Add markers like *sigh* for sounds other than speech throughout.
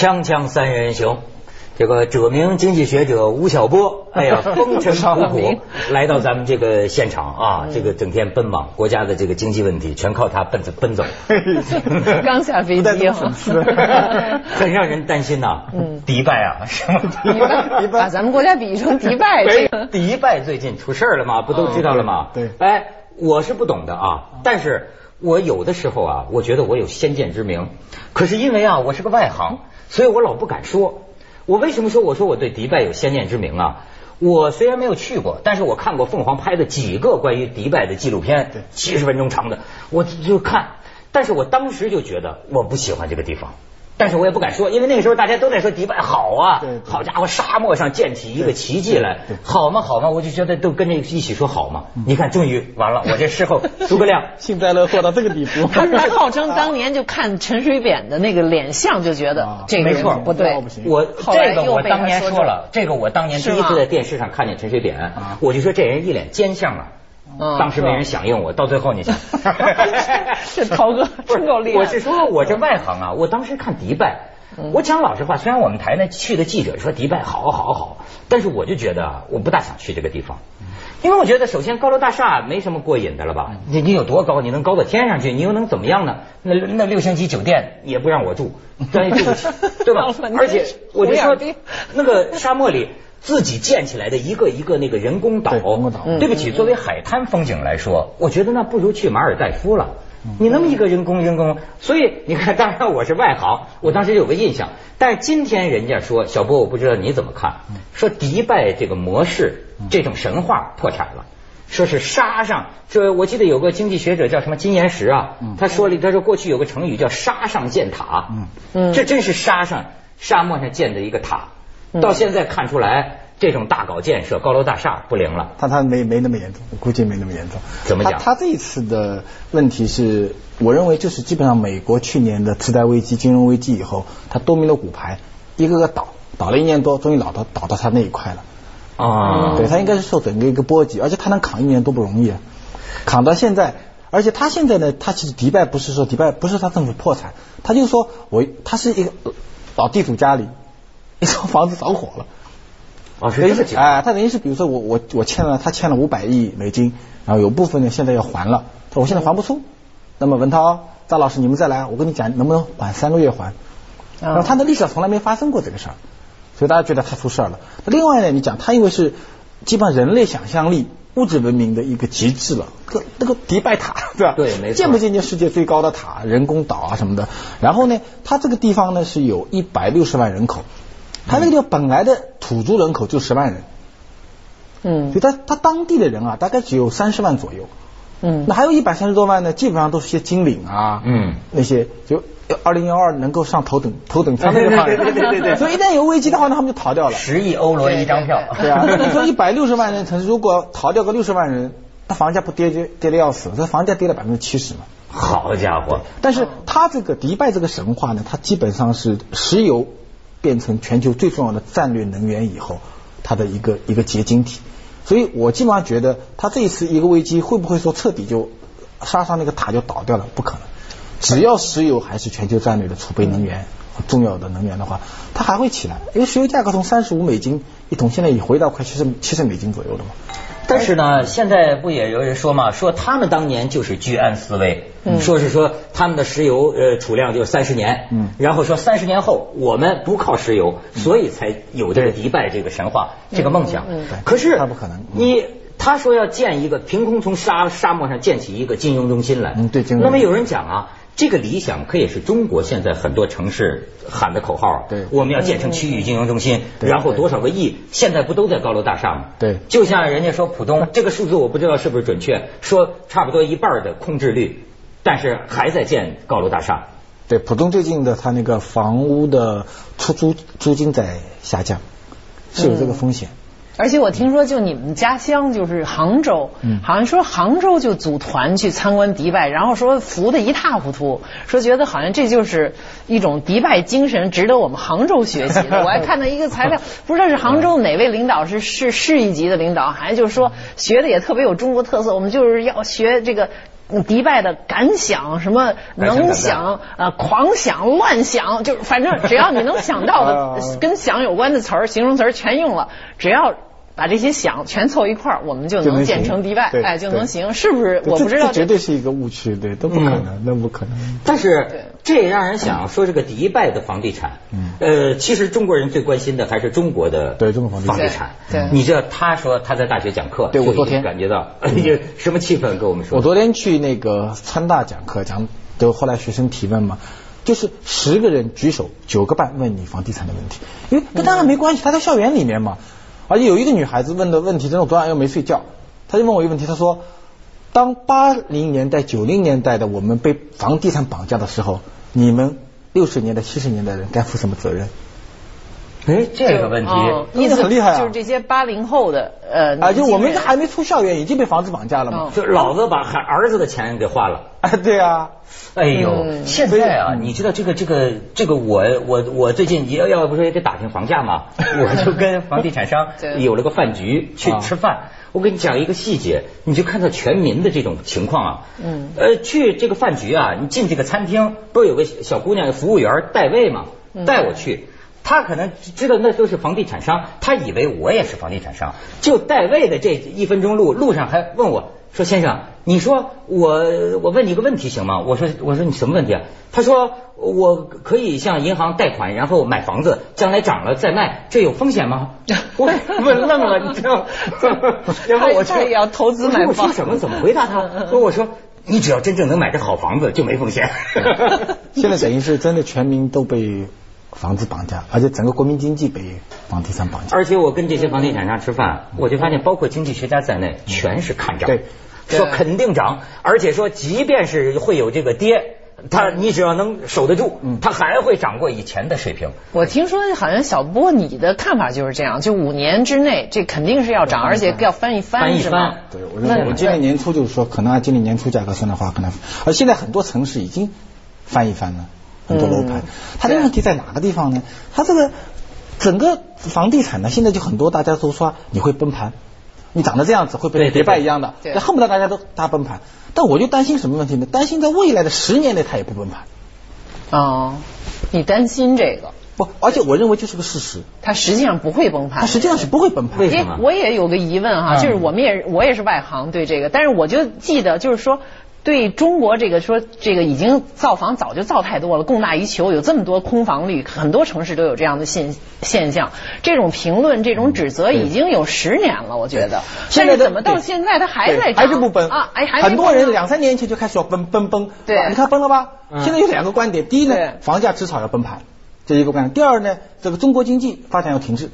锵锵三人行，这个著名经济学者吴晓波，*laughs* 哎呀，风尘仆仆来到咱们这个现场啊，这个整天奔忙，国家的这个经济问题全靠他奔走奔走。*laughs* 刚下飞机啊，*laughs* 很让人担心呐。迪拜啊，什么迪拜？把咱们国家比喻成迪拜，这个迪拜最近出事了吗？不都知道了吗？对。哎，我是不懂的啊，但是我有的时候啊，我觉得我有先见之明，可是因为啊，我是个外行。所以我老不敢说，我为什么说我说我对迪拜有先见之明啊？我虽然没有去过，但是我看过凤凰拍的几个关于迪拜的纪录片，七十分钟长的，我就看，但是我当时就觉得我不喜欢这个地方。但是我也不敢说，因为那个时候大家都在说迪拜好啊，好家伙，沙漠上建起一个奇迹来，好吗？好吗？我就觉得都跟着一起说好嘛。你看，终于完了，我这事后 *laughs* 诸葛亮幸灾乐祸到这个地步。*laughs* 他号称当年就看陈水扁的那个脸相就觉得这个没错不对，我这个我当年说了，这个我当年第一次在电视上看见陈水扁，我就说这人一脸奸相啊。当时没人响应我，到最后你想，*laughs* 这涛哥真够厉害。我是说，我这外行啊，我当时看迪拜，我讲老实话，虽然我们台呢去的记者说迪拜好好好，但是我就觉得我不大想去这个地方，因为我觉得首先高楼大厦没什么过瘾的了吧？你你有多高？你能高到天上去？你又能怎么样呢？那那六星级酒店也不让我住，咱也住不起，*laughs* 对吧？*laughs* 而且我就说那个沙漠里。自己建起来的一个一个那个人工岛，对不起，作为海滩风景来说，我觉得那不如去马尔代夫了。你那么一个人工人工，所以你看，当然我是外行，我当时有个印象。但是今天人家说，小波，我不知道你怎么看，说迪拜这个模式这种神话破产了，说是沙上，这我记得有个经济学者叫什么金岩石啊，他说了，他说过去有个成语叫沙上建塔，嗯，这真是沙上沙漠上建的一个塔。到现在看出来，这种大搞建设、高楼大厦不灵了。他他没没那么严重，估计没那么严重。怎么讲？他这一次的问题是，我认为就是基本上美国去年的次贷危机、金融危机以后，他多米诺骨牌一个个倒，倒了一年多，终于倒到倒到他那一块了。啊，对他应该是受整个一个波及，而且他能扛一年多不容易啊，扛到现在，而且他现在呢，他其实迪拜不是说迪拜不是他政府破产，他就说我他是一个老地主家里。*laughs* 一套房子着火了，啊，等于是哎，他等于是比如说我我我欠了他欠了五百亿美金，然后有部分呢现在要还了，他说我现在还不出，那么文涛张老师你们再来，我跟你讲能不能晚三个月还，然后他的历史上从来没发生过这个事儿，所以大家觉得他出事儿了。另外呢，你讲他因为是基本上人类想象力物质文明的一个极致了，个那个迪拜塔对吧？对，没错。见不见见世界最高的塔，人工岛啊什么的。然后呢，他这个地方呢是有一百六十万人口。他那个地方本来的土著人口就十万人，嗯，所以他他当地的人啊，大概只有三十万左右，嗯，那还有一百三十多万呢，基本上都是些金领啊，嗯，那些就二零幺二能够上头等头等舱那个 *laughs* 对对对对对，所以一旦有危机的话，那他们就逃掉了。十亿欧罗一张票，对啊，*laughs* 那你说一百六十万人城市，如果逃掉个六十万人，那房价不跌跌跌的要死，这房价跌了百分之七十嘛。好家伙！但是他这个迪拜这个神话呢，它基本上是石油。变成全球最重要的战略能源以后，它的一个一个结晶体，所以我基本上觉得，它这一次一个危机会不会说彻底就沙上那个塔就倒掉了？不可能，只要石油还是全球战略的储备能源、重要的能源的话，它还会起来，因为石油价格从三十五美金一桶，现在也回到快七十七十美金左右了嘛。但是呢，现在不也有人说嘛，说他们当年就是居安思危，说是说他们的石油呃储量就三十年，嗯，然后说三十年后我们不靠石油，所以才有这个迪拜这个神话这个梦想。可是他不可能，你他说要建一个凭空从沙沙漠上建起一个金融中心来，嗯，对，那么有人讲啊。这个理想可也是中国现在很多城市喊的口号。对，我们要建成区域金融中心，然后多少个亿，现在不都在高楼大厦吗？对，就像人家说浦东 *laughs* 这个数字，我不知道是不是准确，说差不多一半的空置率，但是还在建高楼大厦。对，浦东最近的它那个房屋的出租租金在下降，是有这个风险。而且我听说，就你们家乡就是杭州，好像说杭州就组团去参观迪拜，然后说服的一塌糊涂，说觉得好像这就是一种迪拜精神，值得我们杭州学习的。*laughs* 我还看到一个材料，不知道是杭州哪位领导是市市一级的领导，好像就是说学的也特别有中国特色，我们就是要学这个迪拜的敢想什么能想呃狂想乱想，就反正只要你能想到的 *laughs* 跟想有关的词儿、形容词儿全用了，只要。把这些想全凑一块儿，我们就能建成迪拜，哎，就能行，是不是？我不知道，这绝对是一个误区，对，都不可能，那不可能。但是这也让人想说，这个迪拜的房地产，呃，其实中国人最关心的还是中国的对中国房地产。对，你知道他说他在大学讲课，对我昨天感觉到 *laughs* 什么气氛？跟我们说，我昨天去那个川大讲课，讲就后来学生提问嘛，就是十个人举手，九个半问你房地产的问题，因为跟他们没关系，他在校园里面嘛。而且有一个女孩子问的问题，真的我昨晚又没睡觉。她就问我一个问题，她说：“当八零年代、九零年代的我们被房地产绑架的时候，你们六十年代、七十年代人该负什么责任？”哎，这个问题，意思很厉害啊！就是这些八零后的呃，啊，就我们还没出校园，已经被房子绑架了嘛？就老子把孩儿子的钱给花了。啊，*laughs* 对啊。哎呦，现在啊，你知道这个这个这个，我我我最近要要不说也得打听房价嘛，我就跟房地产商 *laughs* 有了个饭局去吃饭。我给你讲一个细节，你就看到全民的这种情况啊。嗯。呃，去这个饭局啊，你进这个餐厅，不是有个小姑娘服务员带位嘛？带我去。他可能知道那都是房地产商，他以为我也是房地产商，就代位的这一分钟路路上还问我说：“先生，你说我我问你个问题行吗？”我说：“我说你什么问题啊？”他说：“我可以向银行贷款，然后买房子，将来涨了再卖，这有风险吗？” *laughs* 我问愣了，你知道？*laughs* 然后我也要投资买房，什么怎么回答他？说 *laughs* 我说你只要真正能买着好房子，就没风险。现在等于是真的全民都被。房子绑架，而且整个国民经济被房地产绑架。而且我跟这些房地产商吃饭，我就发现，包括经济学家在内，全是看涨，对，说肯定涨，而且说即便是会有这个跌，他你只要能守得住，它还会涨过以前的水平。我听说好像小波你的看法就是这样，就五年之内这肯定是要涨，而且要翻一翻，翻一翻。对，我认为我今年年初就是说，可能按今年年初价格算的话，可能，而现在很多城市已经翻一翻了。很多楼盘，它的问题在哪个地方呢？它这个整个房地产呢，现在就很多大家都说你会崩盘，你长得这样子会变成迪拜一样的，那恨不得大家都大崩盘。但我就担心什么问题呢？担心在未来的十年内它也不崩盘。哦，你担心这个？不，而且我认为这是个事实，它实际上不会崩盘。它实际上是不会崩盘。为什么？我也有个疑问哈，就是我们也我也是外行对这个，但是我就记得就是说。对中国这个说，这个已经造房早就造太多了，供大于求，有这么多空房率，很多城市都有这样的现现象。这种评论、这种指责已经有十年了，我觉得。现在怎么到现在它还在还是不崩啊？哎，很多人两三年前就开始要崩崩崩。对，你看崩了吧？现在有两个观点：第一呢，房价至少要崩盘，这一个观点；第二呢，这个中国经济发展要停滞。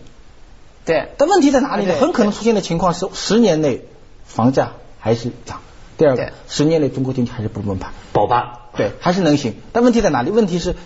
对。但问题在哪里呢？很可能出现的情况是，十年内房价还是涨。第二个，十年内中国经济还是不崩盘，保八，对，还是能行。但问题在哪里？问题是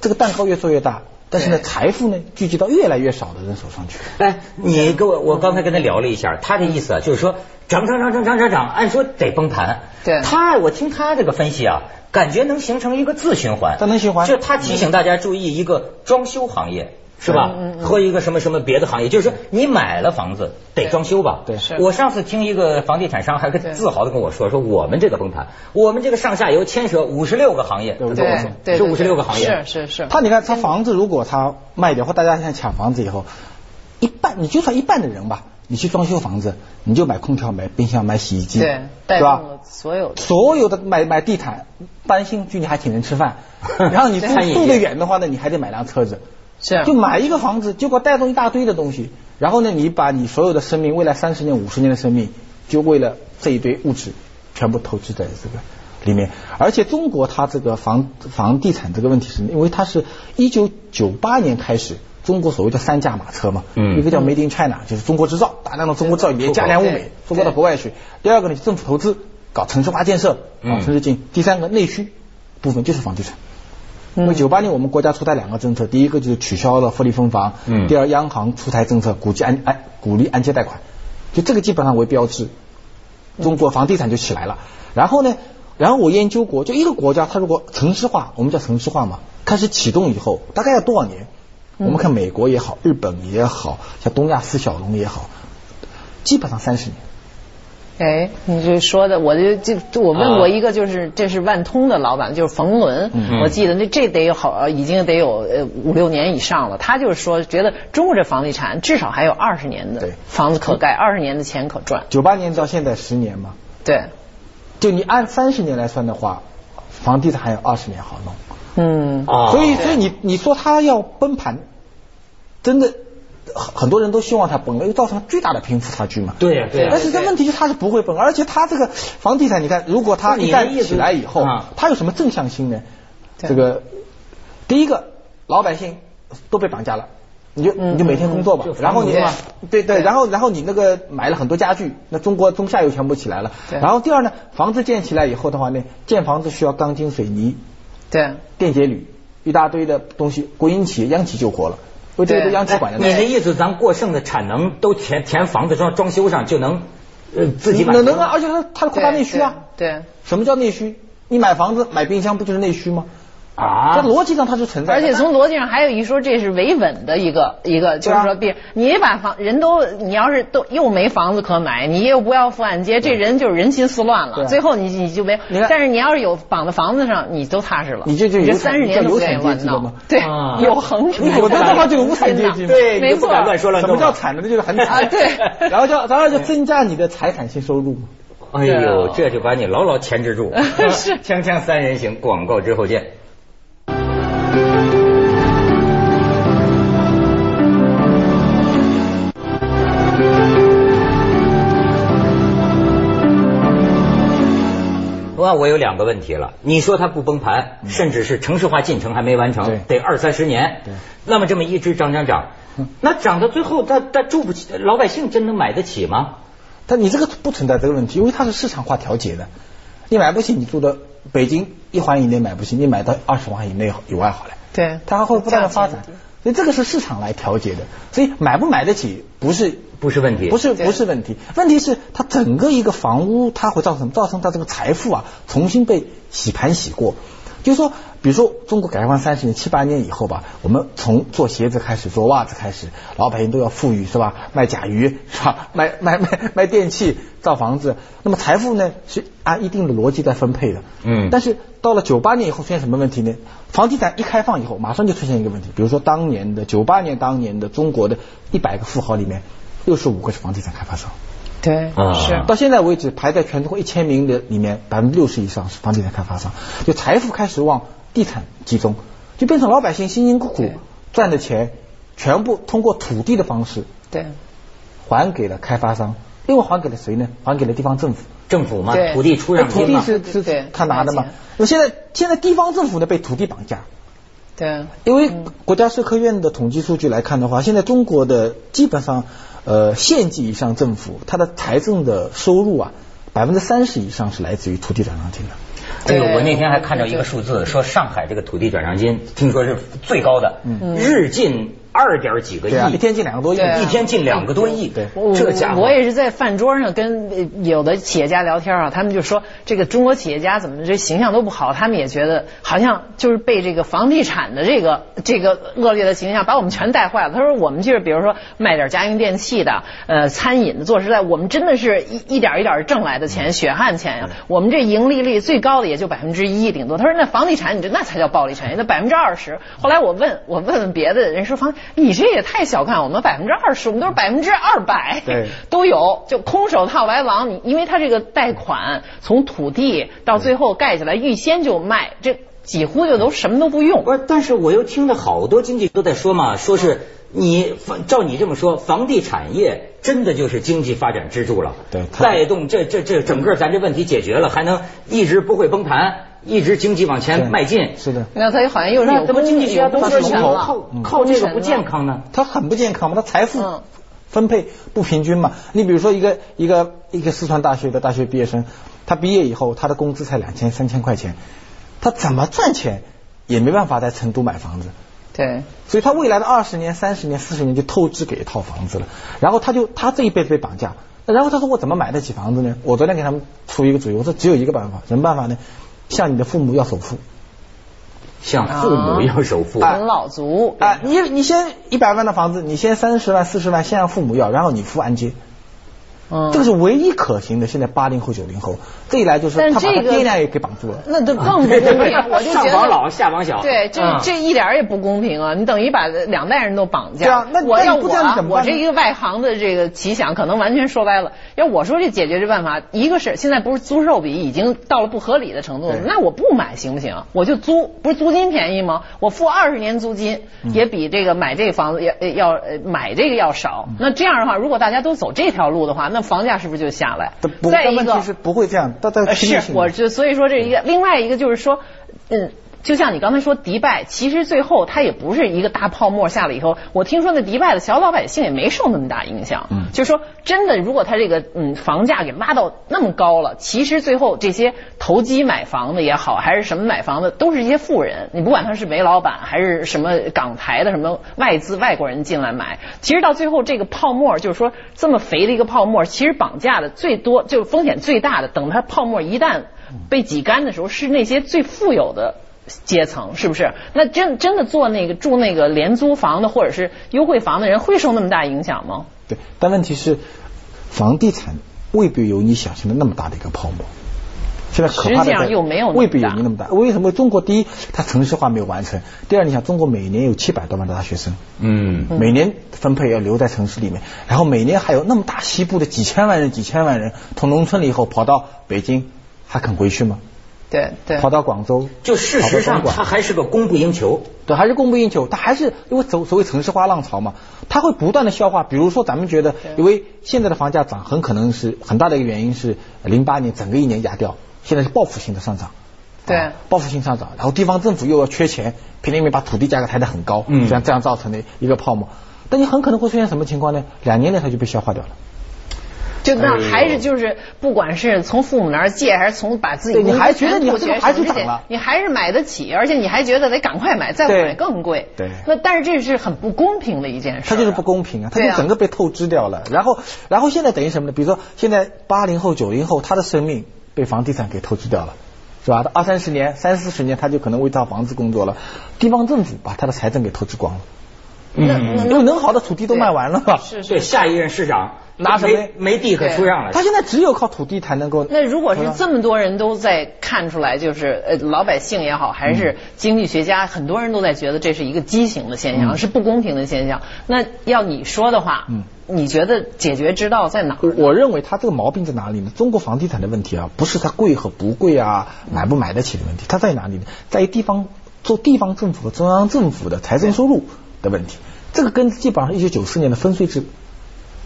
这个蛋糕越做越大，但是呢，财富呢聚集到越来越少的人手上去。哎，你跟我，我刚才跟他聊了一下，他的意思啊，就是说涨涨涨涨涨涨涨，按说得崩盘。对，他我听他这个分析啊，感觉能形成一个自循环。它能循环。就他提醒大家注意一个装修行业。是吧？和一个什么什么别的行业，就是说你买了房子得装修吧？对，是。我上次听一个房地产商还自豪的跟我说，说我们这个崩盘，我们这个上下游牵涉五十六个行业，对对，是五十六个行业。是是是。他你看，他房子如果他卖掉，或大家现在抢房子以后，一半你就算一半的人吧，你去装修房子，你就买空调、买冰箱、买洗衣机，对，对吧？所有所有的买买地毯，搬新居你还请人吃饭，*laughs* 然后你住住得远的话呢，你还得买辆车子。是啊，就买一个房子，结果带动一大堆的东西，然后呢，你把你所有的生命，未来三十年、五十年的生命，就为了这一堆物质，全部投资在这个里面。而且中国它这个房房地产这个问题是，因为它是一九九八年开始，中国所谓的三驾马车嘛，嗯，一个叫 Made in China，就是中国制造，大量的中国制造，也价廉物美，中国到国外去。第二个呢，政府投资搞城市化建设，搞，城市进。第三个内需部分就是房地产。因为九八年我们国家出台两个政策，第一个就是取消了福利分房，嗯，第二央行出台政策，鼓励按按鼓励按揭贷款，就这个基本上为标志，中国房地产就起来了。然后呢，然后我研究过，就一个国家它如果城市化，我们叫城市化嘛，开始启动以后，大概要多少年？我们看美国也好，日本也好像东亚四小龙也好，基本上三十年。哎，你这说的，我就就我问过一个，就是这是万通的老板，就是冯仑，我记得那这得有好，已经得有呃五六年以上了。他就是说，觉得中国这房地产至少还有二十年的房子可盖，二十年的钱可赚。九八年到现在十年嘛，对，就你按三十年来算的话，房地产还有二十年好弄。嗯，所以所以你你说他要崩盘，真的。很多人都希望它崩，因为造成巨大的贫富差距嘛。对呀，对呀。但是这问题是它是不会崩，而且它这个房地产，你看，如果它一旦起来以后，它有什么正向性呢？这个第一个，老百姓都被绑架了，你就你就每天工作吧，然后你对对，然后然后你那个买了很多家具，那中国中下游全部起来了。然后第二呢，房子建起来以后的话呢，建房子需要钢筋水泥，对，电解铝，一大堆的东西，国营企业央企救活了。不，这个央企管的。你的意思，咱过剩的产能都填填房子装装修上就能呃自己能能啊，而且它它扩大内需啊。对。什么叫内需？你买房子买冰箱不就是内需吗？啊，这逻辑上它是存在，而且从逻辑上还有一说，这是维稳的一个一个，就是说，别你把房人都，你要是都又没房子可买，你又不要付按揭，这人就是人心思乱了，最后你你就没，但是你要是有绑在房子上，你都踏实了。你这就这三十年都在乱闹，对，有恒你有的话就无产阶级，对，没错，乱说乱什么叫惨呢？那就是很惨，对，*laughs* 然后叫然后就增加你的财产性收入。哎呦，这就把你牢牢牵制住。*laughs* 是，锵锵三人行，广告之后见。那我有两个问题了，你说它不崩盘，甚至是城市化进程还没完成，得二三十年。那么这么一直涨涨涨，那涨到最后，它它住不起，老百姓真能买得起吗？但你这个不存在这个问题，因为它是市场化调节的。你买不起，你住的北京一环以内买不起，你买到二十环以内以外好了。对，它还会不断的发展。所以这个是市场来调节的，所以买不买得起不是不是问题，不是不是问题，问题是它整个一个房屋它会造成造成它这个财富啊重新被洗盘洗过。就是说，比如说中国改革开放三十年七八年以后吧，我们从做鞋子开始，做袜子开始，老百姓都要富裕是吧？卖甲鱼是吧？卖卖卖卖电器，造房子，那么财富呢是按一定的逻辑在分配的。嗯。但是到了九八年以后出现什么问题呢？房地产一开放以后，马上就出现一个问题，比如说当年的九八年当年的中国的一百个富豪里面，六十五个是房地产开发商。对，是。到现在为止排在全中国一千名的里面，百分之六十以上是房地产开发商，就财富开始往地产集中，就变成老百姓辛辛苦苦赚的钱，全部通过土地的方式，对，还给了开发商，另外还给了谁呢？还给了地方政府，政府嘛，土地出让土地是是他拿的嘛？那现在现在地方政府呢被土地绑架，对，因为国家社科院的统计数据来看的话，现在中国的基本上。呃，县级以上政府，它的财政的收入啊，百分之三十以上是来自于土地转让金的。哎呦，我那天还看到一个数字，说上海这个土地转让金，听说是最高的，日进。二点几个亿，一天进两个多亿，一天进两个多亿。对，这家伙，我也是在饭桌上跟有的企业家聊天啊，他们就说这个中国企业家怎么这形象都不好，他们也觉得好像就是被这个房地产的这个这个恶劣的形象把我们全带坏了。他说我们就是比如说卖点家用电器的，呃，餐饮的，做实在，我们真的是一一点一点挣来的钱，血汗钱呀。我们这盈利率最高的也就百分之一顶多。他说那房地产你这那才叫暴利产业，那百分之二十。后来我问我问问别的人说房。你这也太小看我们百分之二十，我们都是百分之二百，对，*laughs* 都有，就空手套白狼。你因为他这个贷款从土地到最后盖起来，预先就卖，这几乎就都什么都不用。不是，但是我又听了好多经济都在说嘛，说是你照你这么说，房地产业真的就是经济发展支柱了，对，带动这这这整个咱这问题解决了，还能一直不会崩盘。一直经济往前迈进，是的。那他好像又是有么经济学都是靠靠这个不健康呢？他很不健康嘛，他财富分配不平均嘛。你比如说一个一个一个四川大学的大学毕业生，他毕业以后他的工资才两千三千块钱，他怎么赚钱也没办法在成都买房子。对。所以他未来的二十年、三十年、四十年就透支给一套房子了，然后他就他这一辈子被绑架，然后他说我怎么买得起房子呢？我昨天给他们出一个主意，我说只有一个办法，什么办法呢？向你的父母要首付，向父母要首付，啃老族。啊！你你先一百万的房子，你先三十万四十万先让父母要，然后你付按揭，嗯，这个是唯一可行的。现在八零后、九零后，这一来就是他把爹娘也给绑住了。那这更不公平，*laughs* 我就觉得上房老下房小。对，这这一点也不公平啊！你等于把两代人都绑架。对啊，那我要我我这一个外行的这个奇想，可能完全说歪了。要我说这解决这办法，一个是现在不是租售比已经到了不合理的程度，那我不买行不行？我就租，不是租金便宜吗？我付二十年租金也比这个买这个房子要要买这个要少。那这样的话，如果大家都走这条路的话，那房价是不是就下来？再一个是不会这样，大家是我就所以说这一个，另外一个就是说，嗯。就像你刚才说迪拜，其实最后它也不是一个大泡沫下来以后，我听说那迪拜的小老百姓也没受那么大影响。嗯，就是说真的，如果它这个嗯房价给拉到那么高了，其实最后这些投机买房的也好，还是什么买房的，都是一些富人。你不管他是煤老板还是什么港台的什么外资外国人进来买，其实到最后这个泡沫就是说这么肥的一个泡沫，其实绑架的最多就是风险最大的。等它泡沫一旦被挤干的时候，是那些最富有的。阶层是不是？那真真的做那个住那个廉租房的或者是优惠房的人会受那么大影响吗？对，但问题是，房地产未必有你想象的那么大的一个泡沫。现在可怕的又没有未必有你那么大。为什么中国第一，它城市化没有完成；第二，你想中国每年有七百多万的大学生，嗯，每年分配要留在城市里面，然后每年还有那么大西部的几千万人、几千万人从农村里以后跑到北京，还肯回去吗？对对，跑到广州，就事实上它还是个供不应求，对，还是供不应求，它还是因为走所谓城市化浪潮嘛，它会不断的消化。比如说咱们觉得，因为现在的房价涨，很可能是很大的一个原因是零八年整个一年压掉，现在是报复性的上涨，对，报复性上涨，然后地方政府又要缺钱，拼命把土地价格抬得很高，嗯，这样这样造成的一个泡沫。但你很可能会出现什么情况呢？两年内它就被消化掉了。就那还是就是，不管是从父母那儿借，还是从把自己你还觉得你还是涨了，你还是买得起，而且你还觉得得赶快买，再买更贵。对。那但是这是很不公平的一件事。它就是不公平啊！它就整个被透支掉了。然后，然后现在等于什么呢？比如说，现在八零后、九零后，他的生命被房地产给透支掉了，是吧？二三十年、三四十年，他就可能为套房子工作了。地方政府把他的财政给透支光了。嗯。因为能好的土地都卖完了嘛。是是。对，下一任市长。拿什么没地可出让了？他现在只有靠土地才能够。那如果是这么多人都在看出来，就是呃老百姓也好，还是经济学家，很多人都在觉得这是一个畸形的现象，是不公平的现象。那要你说的话，嗯，你觉得解决之道在哪？我认为他这个毛病在哪里呢？中国房地产的问题啊，不是它贵和不贵啊，买不买得起的问题，它在哪里呢？在于地方做地方政府和中央政府的财政收入的问题。这个跟基本上一九九四年的分税制。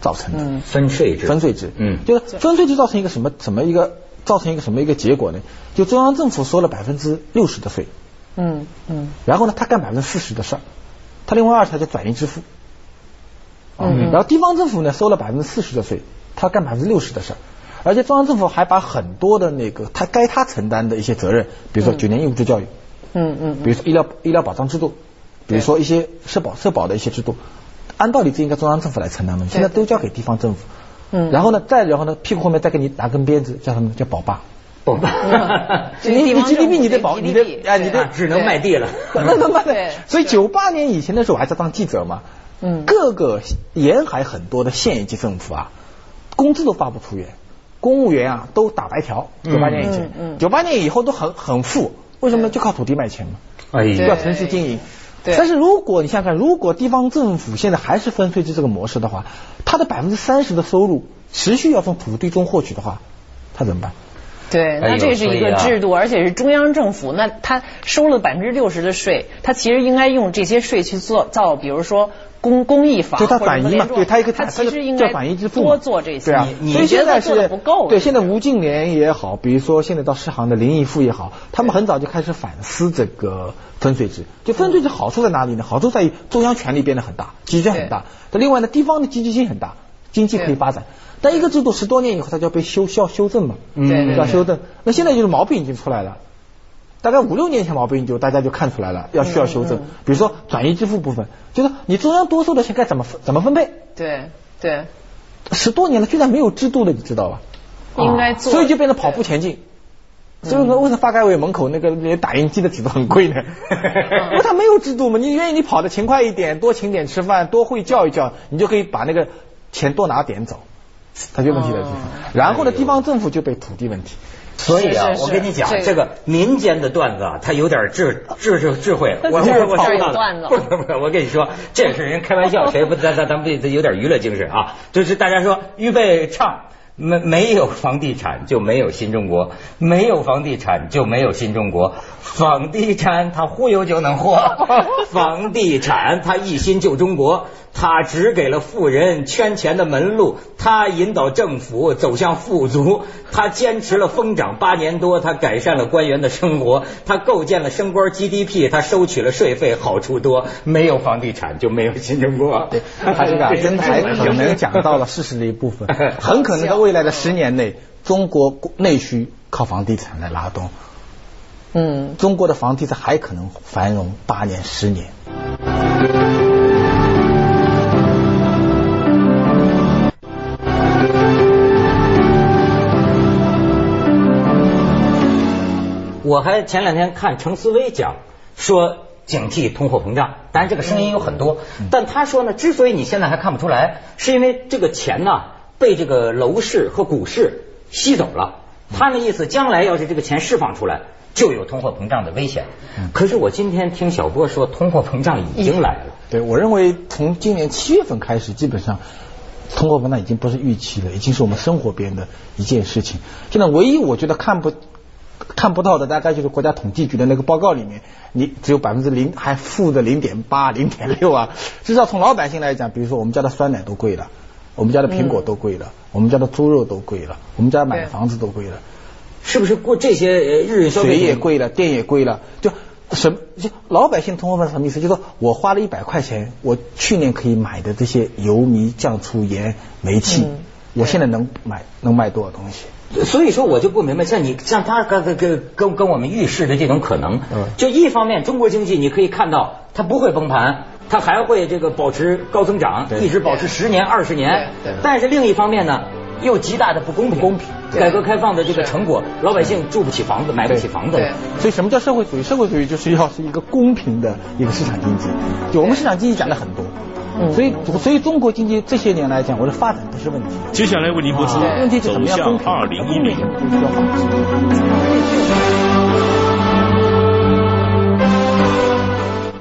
造成的。分税制，分税制，嗯，就是分税制造成一个什么什么一个造成一个什么一个结果呢？就中央政府收了百分之六十的税，嗯嗯，然后呢，他干百分之四十的事儿，他另外二条叫转移支付，嗯，然后地方政府呢收了百分之四十的税，他干百分之六十的事儿，而且中央政府还把很多的那个他该他承担的一些责任，比如说九年义务制教育，嗯嗯，比如说医疗医疗保障制度，比如说一些社保社保的一些制度。按道理这应该中央政府来承担的，现在都交给地方政府。嗯，然后呢，再然后呢，屁股后面再给你拿根鞭子，叫什么？叫保爸。保爸。*laughs* 你你 GDP 你得保，你得啊，你得只能卖地了。*laughs* *laughs* 对。所以九八年以前的时候，我还在当记者嘛。嗯。各个沿海很多的县一级政府啊，工资都发不出去，公务员啊都打白条。九八年以前，九八年以后都很很富，为什么？就靠土地卖钱嘛。哎呀。要城市经营。但是如果你想想看，如果地方政府现在还是分税制这个模式的话，它的百分之三十的收入持续要从土地中获取的话，它怎么办？对，那这是一个制度，而且是中央政府，那他收了百分之六十的税，他其实应该用这些税去做造，比如说公公益房，就他转移嘛，对他一个他其实应该多做这些，对啊，所以现在是不够，对，现在吴敬琏也好，比如说现在到世行的林毅夫也好，他们很早就开始反思这个分税制，就分税制好处在哪里呢？好处在于中央权力变得很大，集权很大，那另外呢，地方的积极性很大，经济可以发展。但一个制度十多年以后，它就要被修，需要修正嘛？嗯，要修正。那现在就是毛病已经出来了，大概五六年前毛病就大家就看出来了，要需要修正。比如说转移支付部分，就是你中央多收的钱该怎么分怎么分配？对对，十多年了，居然没有制度的，你知道吧？应该做，所以就变成跑步前进。所以说，为什么发改委门口那个连打印机的纸都很贵呢？*laughs* 因为他没有制度嘛。你愿意你跑的勤快一点，多请点吃饭，多会叫一叫，你就可以把那个钱多拿点走。它就问题的地方。然后呢，地方政府就被土地问题。所以啊，我跟你讲，这个民间的段子啊，它有点智智智智慧。*laughs* 我我我知道了。不是不是，我跟你说，这也是人开玩笑，*laughs* 谁不咱咱咱们有点娱乐精神啊？就是大家说预备唱。没没有房地产就没有新中国，没有房地产就没有新中国。房地产它忽悠就能活，*laughs* 房地产它一心救中国，它只给了富人圈钱的门路，他引导政府走向富足，他坚持了疯涨八年多，他改善了官员的生活，他构建了升官 GDP，他收取了税费，好处多。没有房地产就没有新中国。对，他这个 *laughs* 真还可能讲到了事实的一部分，*laughs* 很可能在。未来的十年内，中国内需靠房地产来拉动。嗯，中国的房地产还可能繁荣八年、十年。我还前两天看程思威讲说警惕通货膨胀，当然这个声音有很多，但他说呢，之所以你现在还看不出来，是因为这个钱呢。被这个楼市和股市吸走了，他的意思，将来要是这个钱释放出来，就有通货膨胀的危险。可是我今天听小波说，通货膨胀已经来了。对我认为，从今年七月份开始，基本上通货膨胀已经不是预期了，已经是我们生活边的一件事情。现在唯一我觉得看不看不到的，大概就是国家统计局的那个报告里面，你只有百分之零，还负的零点八、零点六啊。至少从老百姓来讲，比如说我们家的酸奶都贵了。我们家的苹果都贵了，我们家的猪肉都贵了，我们家买的房子都贵了，是不是过这些日消费？水也贵了，电也贵了，就什就老百姓通货膨胀什么意思？就说我花了一百块钱，我去年可以买的这些油米酱醋盐煤气，我现在能买能卖多少东西？所以说我就不明白，像你像他跟跟跟跟跟我们预示的这种可能，就一方面中国经济你可以看到它不会崩盘。它还会这个保持高增长，一直保持十年二十年。但是另一方面呢，又极大的不公平。公平。改革开放的这个成果，老百姓住不起房子，买不起房子。所以什么叫社会主义？社会主义就是要是一个公平的一个市场经济。就我们市场经济讲的很多，所以所以中国经济这些年来讲，我的发展不是问题。接下来为您播出《问题是怎么样公平？二零一零》。